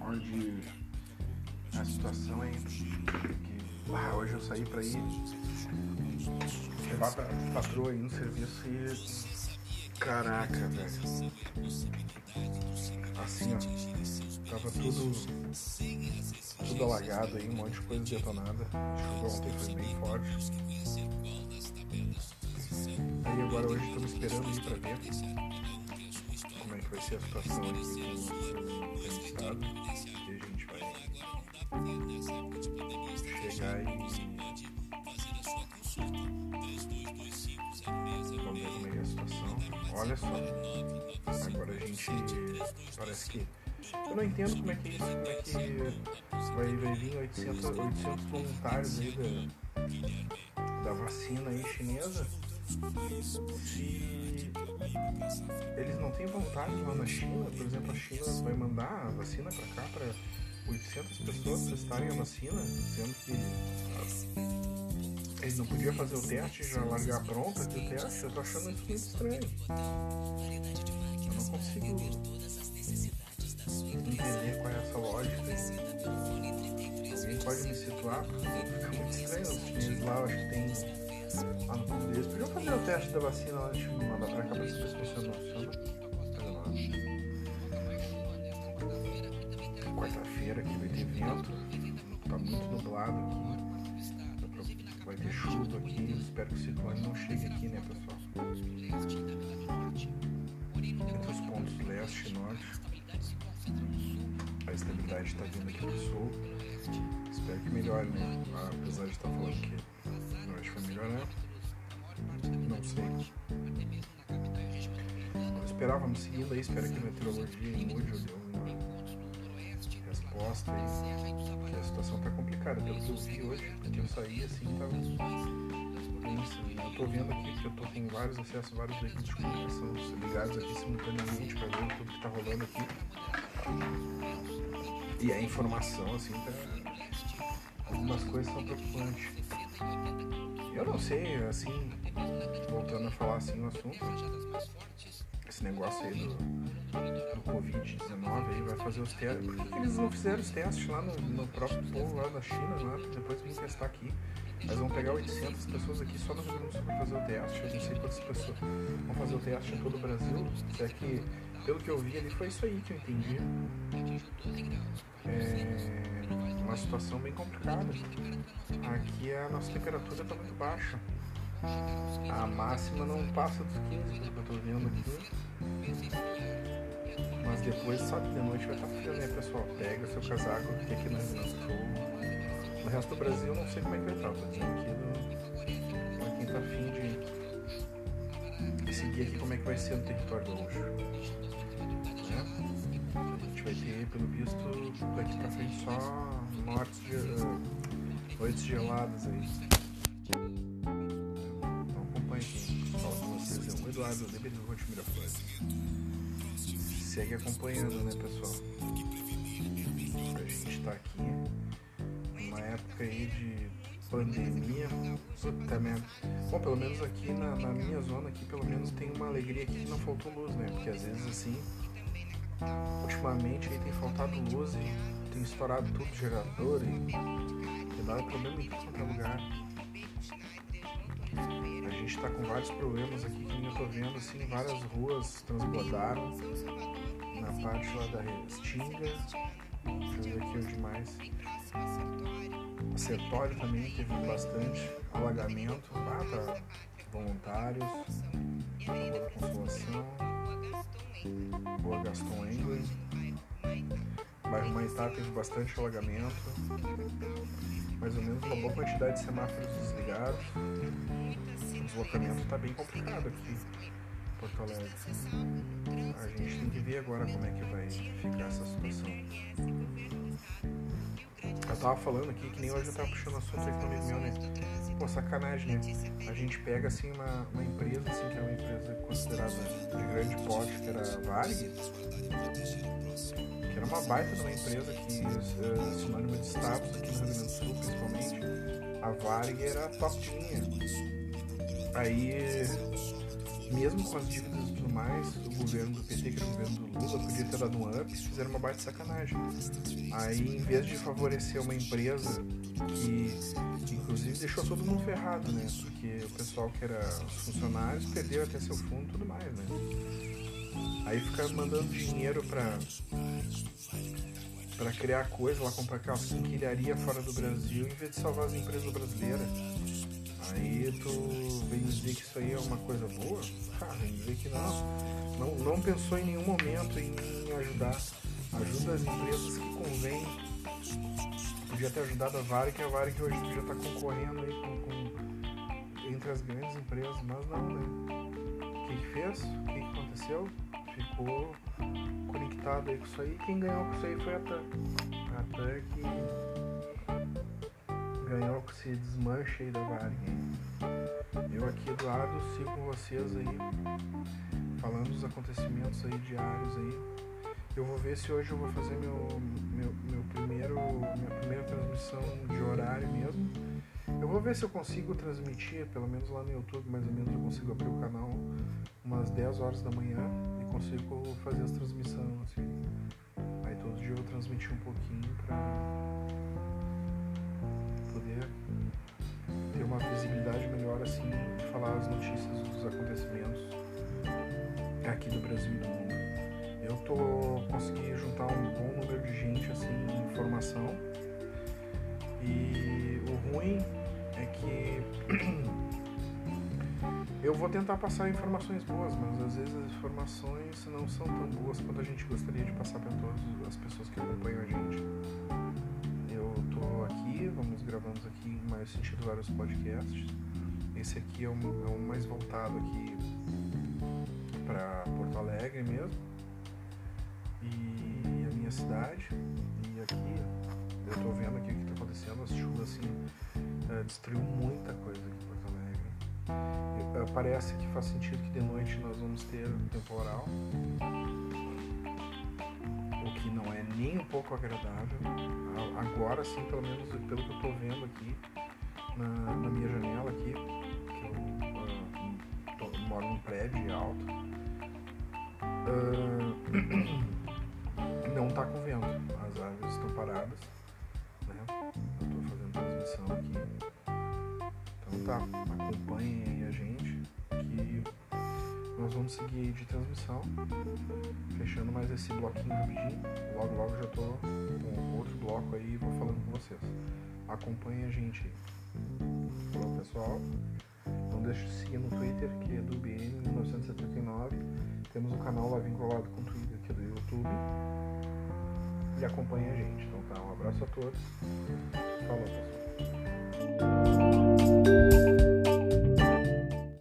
onde a situação é que hoje eu saí pra ir levar pra patroa aí no serviço e caraca, velho. Assim, ó, tava tudo tudo alagado aí, um monte de coisa detonada. Chuva ontem foi bem forte. Aí agora hoje estamos esperando ir pra que vai ser a situação aqui com o estado. E a gente vai chegar e. Vamos ver a situação. Olha só. Agora a gente. Parece que. Eu não entendo como é que como é que vai, vai vir 800, 800 voluntários aí da, da vacina aí chinesa. Se eles não têm voluntários lá na China, por exemplo, a China vai mandar a vacina para cá para 800 pessoas testarem a vacina, sendo que eles não podiam fazer o teste já largar pronto aqui o teste, eu tô achando isso muito estranho. Eu não consigo entender qual é essa lógica. Alguém pode me situar, fica muito estranho. Os lá, eu acho que tem fundo deles. Podiam fazer o teste da vacina deixa eu mandar pra cá pra ver se funciona. Quarta-feira aqui vai ter vento, tá muito nublado aqui. Vai ter chuva aqui, espero que o ciclone não chegue aqui, né, pessoal? Entre os pontos leste e norte. A estabilidade está vindo aqui pro sul. Espero que melhore, né? Apesar de estar falando que melhorar. Não sei. Vamos esperar, vamos seguindo aí. Espero que a meteorologia mude ou dê uma resposta aí. A situação tá complicada. Pelo que eu vi hoje, porque eu saí assim, tava eu tô vendo aqui porque eu tô com vários acessos, vários veículos de comunicação ligados aqui simultaneamente para ver tudo que tá rolando aqui. E a informação, assim, tá. Algumas coisas são preocupantes. Eu não sei, assim, voltando a falar assim no assunto, esse negócio aí do, do Covid-19 aí vai fazer os testes. Por que eles não fizeram os testes lá no, no próprio povo lá da China, lá, depois vêm testar aqui? Mas vão pegar 800 pessoas aqui só no Rio Grande do Sul para fazer o teste. Eu não sei quantas pessoas vão fazer o teste em todo o Brasil. Se é que, pelo que eu vi ali, foi isso aí que eu entendi. É uma situação bem complicada. Aqui a nossa temperatura está muito baixa. A máxima não passa dos 15, pelo que eu estou vendo aqui. Mas depois, sabe, de noite vai estar frio, né, pessoal? Pega seu casaco, que aqui no Rio Grande do Sul. No resto do Brasil, não sei como é que vai estar. Estou dizendo aqui do, pra quem tá afim de seguir aqui como é que vai ser no território gaúcho. Pelo visto, daqui pra frente só mortes, uh, noites geladas aí. Então acompanhe aqui. Fala com vocês, é o Eduardo Liberino Rote Miraflores. Segue acompanhando, né, pessoal? A gente tá aqui numa época aí de pandemia. Puta merda. Bom, pelo menos aqui na, na, minha zona aqui, pelo menos tem uma alegria aqui que não faltou luz, né? Porque às vezes assim, ultimamente aí tem faltado luz e tem estourado tudo gerador e tem dado problema em quanto é lugar. A gente tá com vários problemas aqui que eu tô vendo assim, várias ruas transbordaram na parte lá da Restinga. Deixa eu ver aqui onde mais. A Sertório também teve bastante alagamento. Ah, tá. Voluntários. Boa. Boa Gaston Engler. Bairro Maitá teve bastante alagamento. Mais ou menos uma boa quantidade de semáforos desligados. O deslocamento está bem complicado aqui em Porto Alegre. A gente tem que ver agora como é que vai ficar essa situação. Eu tava falando aqui que nem hoje eu tava puxando assunto aí com meu, né? Pô, sacanagem, né? A gente pega assim uma, uma empresa, assim, que é uma empresa considerada de grande porte, que era a Varig, que era uma baita de uma empresa que uh, sinônimo de status aqui no Rio Grande do Sul, principalmente. A Varig era top de linha. Aí mesmo com as dívidas e tudo mais, o governo do PT, que era o governo do Lula, podia ter dado um up, fizeram uma baita sacanagem. Aí, em vez de favorecer uma empresa que, inclusive, deixou todo mundo ferrado, né? Porque o pessoal que era os funcionários perdeu até seu fundo e tudo mais, né? Aí fica mandando dinheiro pra, pra criar coisa lá, comprar aquelas quinquilharia fora do Brasil, em vez de salvar as empresas brasileiras. Aí tu vem dizer que isso aí é uma coisa boa? Ah, vem dizer que não, não, não pensou em nenhum momento em, em ajudar. Ajuda as empresas que convém. Podia ter ajudado a Varig, a Varig hoje já está concorrendo aí com, com, entre as grandes empresas, mas não, né? O que, fez? O que, aconteceu? Ficou conectado aí com isso aí. Quem ganhou com isso aí foi a TAM. A TAM que ganhou com esse desmanche aí da Varig. Eu aqui do lado sigo vocês aí, falando dos acontecimentos aí diários aí. Eu vou ver se hoje eu vou fazer meu, meu, meu primeiro, minha primeira transmissão de horário mesmo. Vou ver se eu consigo transmitir, pelo menos lá no YouTube, mais ou menos eu consigo abrir o canal umas 10 horas da manhã e consigo fazer as transmissões assim. Aí todo dia eu vou transmitir um pouquinho pra poder ter uma visibilidade melhor assim, de falar as notícias dos acontecimentos aqui do Brasil e do mundo. Eu tô conseguindo juntar um bom número de gente assim informação. E o ruim é que eu vou tentar passar informações boas, mas às vezes as informações não são tão boas quanto a gente gostaria de passar para todas as pessoas que acompanham a gente. Eu tô aqui, vamos gravando aqui mais sentido vários podcasts. Esse aqui é o, é o mais voltado aqui para Porto Alegre mesmo e a minha cidade. E aqui eu tô vendo aqui o que tá acontecendo, as chuvas assim uh, destruiu muita coisa aqui em Porto Alegre. Uh, parece que faz sentido que de noite nós vamos ter um temporal, o que não é nem um pouco agradável. Agora sim, pelo menos pelo que eu tô vendo aqui na, na minha janela aqui, que eu uh, tô, moro num prédio alto. não tá, acompanhem aí a gente que nós vamos seguir de transmissão. Fechando mais esse bloquinho rapidinho. Logo logo já tô com outro bloco aí e vou falando com vocês. Acompanhem a gente aí. Falou pessoal. Não deixe de seguir no Twitter, que é do BN1979. Temos um canal lá vinculado com o Twitter, que é do YouTube. E acompanhe a gente. Então tá, um abraço a todos. Falou.